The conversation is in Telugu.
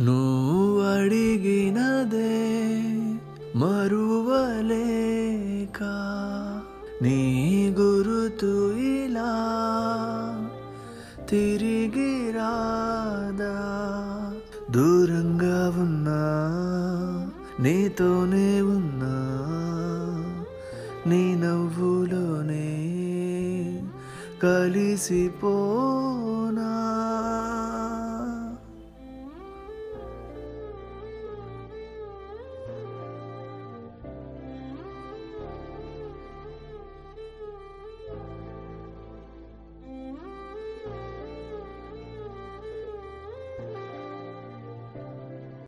నువ్వు అడిగినదే మరువలేక నీ గురుతు ఇలా తిరిగి రాదా. దూరంగా ఉన్నా నీతోనే ఉన్నా నీ నవ్వులోనే కలిసిపో